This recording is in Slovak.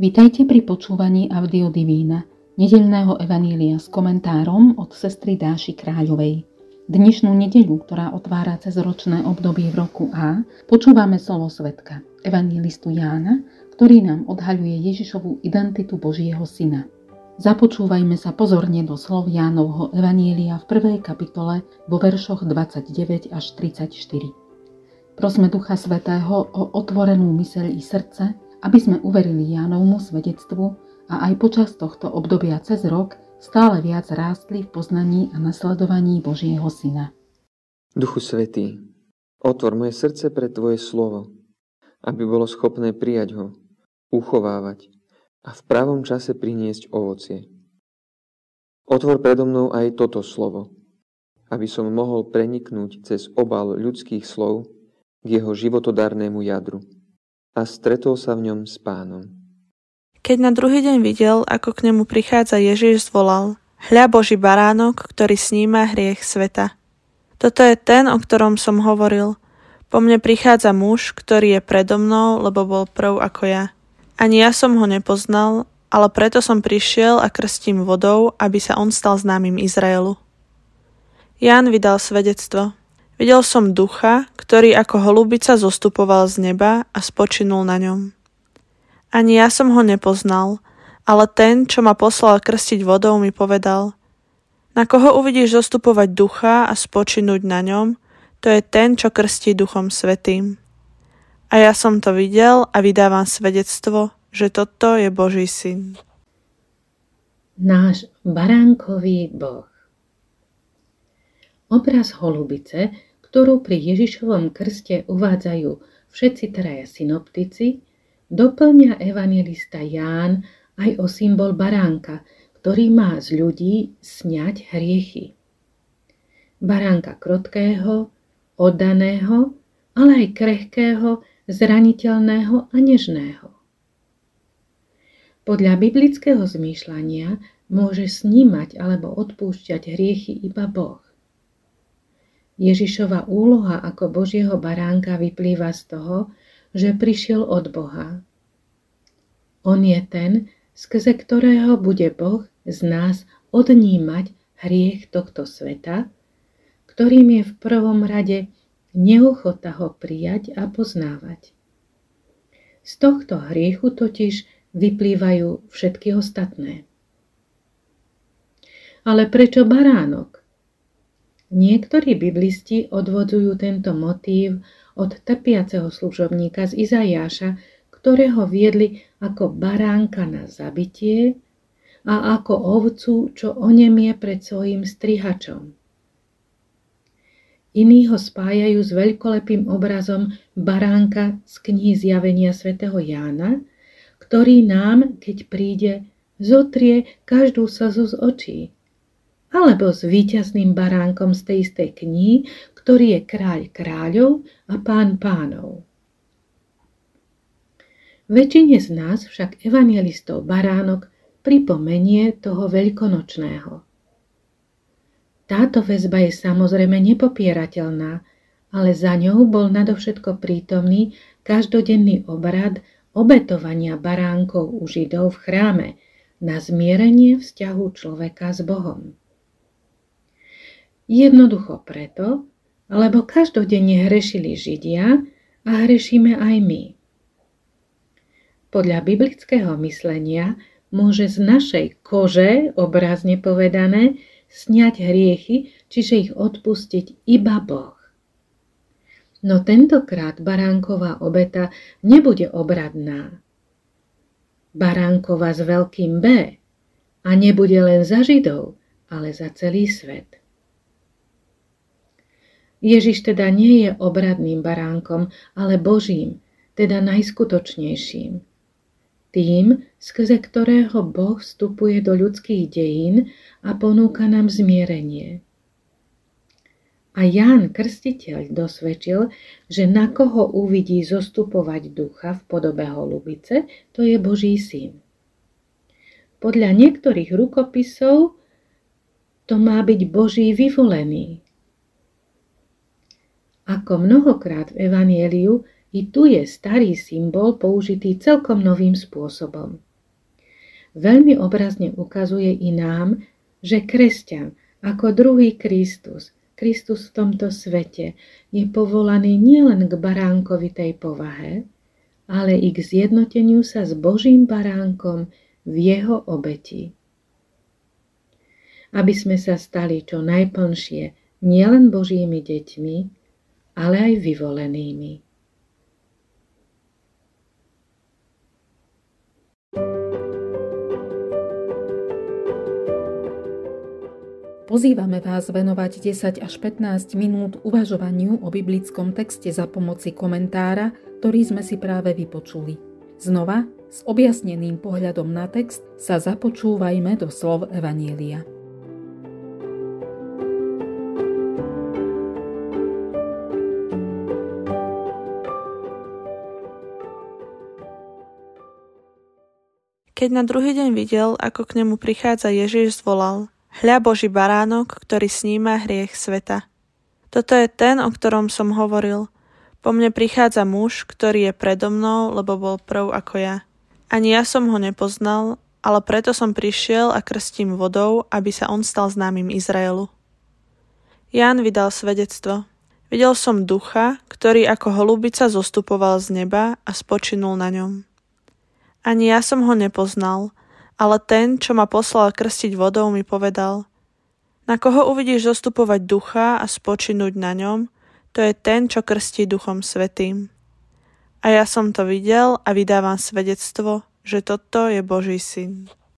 Vítajte pri počúvaní Audio Divína, nedeľného evanília s komentárom od sestry Dáši Kráľovej. Dnešnú nedeľu, ktorá otvára cez ročné obdobie v roku A, počúvame slovo svetka, evanílistu Jána, ktorý nám odhaľuje Ježišovú identitu Božieho syna. Započúvajme sa pozorne do slov Jánovho evanília v prvej kapitole vo veršoch 29 až 34. Prosme Ducha Svetého o otvorenú myseľ i srdce, aby sme uverili Jánovmu svedectvu a aj počas tohto obdobia cez rok stále viac rástli v poznaní a nasledovaní Božieho Syna. Duchu Svetý, otvor moje srdce pre Tvoje slovo, aby bolo schopné prijať ho, uchovávať a v pravom čase priniesť ovocie. Otvor predo mnou aj toto slovo, aby som mohol preniknúť cez obal ľudských slov k jeho životodarnému jadru a stretol sa v ňom s pánom. Keď na druhý deň videl, ako k nemu prichádza Ježiš, zvolal Hľa Boží baránok, ktorý sníma hriech sveta. Toto je ten, o ktorom som hovoril. Po mne prichádza muž, ktorý je predo mnou, lebo bol prv ako ja. Ani ja som ho nepoznal, ale preto som prišiel a krstím vodou, aby sa on stal známym Izraelu. Ján vydal svedectvo. Videl som ducha, ktorý ako holubica zostupoval z neba a spočinul na ňom. Ani ja som ho nepoznal, ale ten, čo ma poslal krstiť vodou, mi povedal Na koho uvidíš zostupovať ducha a spočinúť na ňom, to je ten, čo krstí duchom svetým. A ja som to videl a vydávam svedectvo, že toto je Boží syn. Náš baránkový Boh. Obraz holubice ktorú pri Ježišovom krste uvádzajú všetci traja synoptici, doplňa evangelista Ján aj o symbol baránka, ktorý má z ľudí sňať hriechy. Baránka krotkého, oddaného, ale aj krehkého, zraniteľného a nežného. Podľa biblického zmýšľania môže snímať alebo odpúšťať hriechy iba Boh. Ježišova úloha ako Božieho baránka vyplýva z toho, že prišiel od Boha. On je ten, skrze ktorého bude Boh z nás odnímať hriech tohto sveta, ktorým je v prvom rade neochota ho prijať a poznávať. Z tohto hriechu totiž vyplývajú všetky ostatné. Ale prečo baránok? Niektorí biblisti odvodzujú tento motív od trpiaceho služobníka z Izajáša, ktorého viedli ako baránka na zabitie a ako ovcu, čo onemie pred svojim strihačom. Iní ho spájajú s veľkolepým obrazom baránka z knihy zjavenia svätého Jána, ktorý nám, keď príde, zotrie každú slzu z očí alebo s víťazným baránkom z tej istej knihy, ktorý je kráľ kráľov a pán pánov. Väčšine z nás však evangelistov baránok pripomenie toho veľkonočného. Táto väzba je samozrejme nepopierateľná, ale za ňou bol nadovšetko prítomný každodenný obrad obetovania baránkov u Židov v chráme na zmierenie vzťahu človeka s Bohom. Jednoducho preto, lebo každodenne hrešili Židia a hrešíme aj my. Podľa biblického myslenia môže z našej kože, obrazne povedané, sňať hriechy, čiže ich odpustiť iba Boh. No tentokrát baránková obeta nebude obradná. Baránková s veľkým B a nebude len za Židov, ale za celý svet. Ježiš teda nie je obradným baránkom, ale Božím, teda najskutočnejším. Tým, skrze ktorého Boh vstupuje do ľudských dejín a ponúka nám zmierenie. A Ján Krstiteľ dosvedčil, že na koho uvidí zostupovať ducha v podobe holubice, to je Boží syn. Podľa niektorých rukopisov to má byť Boží vyvolený, ako mnohokrát v Evanieliu, i tu je starý symbol použitý celkom novým spôsobom. veľmi obrazne ukazuje i nám, že kresťan ako druhý Kristus, Kristus v tomto svete, je povolaný nielen k baránkovitej povahe, ale i k zjednoteniu sa s Božím baránkom v jeho obeti. Aby sme sa stali čo najplnšie nielen Božími deťmi, ale aj vyvolenými. Pozývame vás venovať 10 až 15 minút uvažovaniu o biblickom texte za pomoci komentára, ktorý sme si práve vypočuli. Znova, s objasneným pohľadom na text, sa započúvajme do slov Evanielia. Keď na druhý deň videl, ako k nemu prichádza Ježiš, zvolal – Hľa Boží baránok, ktorý sníma hriech sveta. Toto je ten, o ktorom som hovoril. Po mne prichádza muž, ktorý je predo mnou, lebo bol prv ako ja. Ani ja som ho nepoznal, ale preto som prišiel a krstím vodou, aby sa on stal známym Izraelu. Ján vydal svedectvo. Videl som ducha, ktorý ako holubica zostupoval z neba a spočinul na ňom. Ani ja som ho nepoznal, ale ten, čo ma poslal krstiť vodou, mi povedal, na koho uvidíš zostupovať ducha a spočinúť na ňom, to je ten, čo krstí duchom svetým. A ja som to videl a vydávam svedectvo, že toto je Boží syn.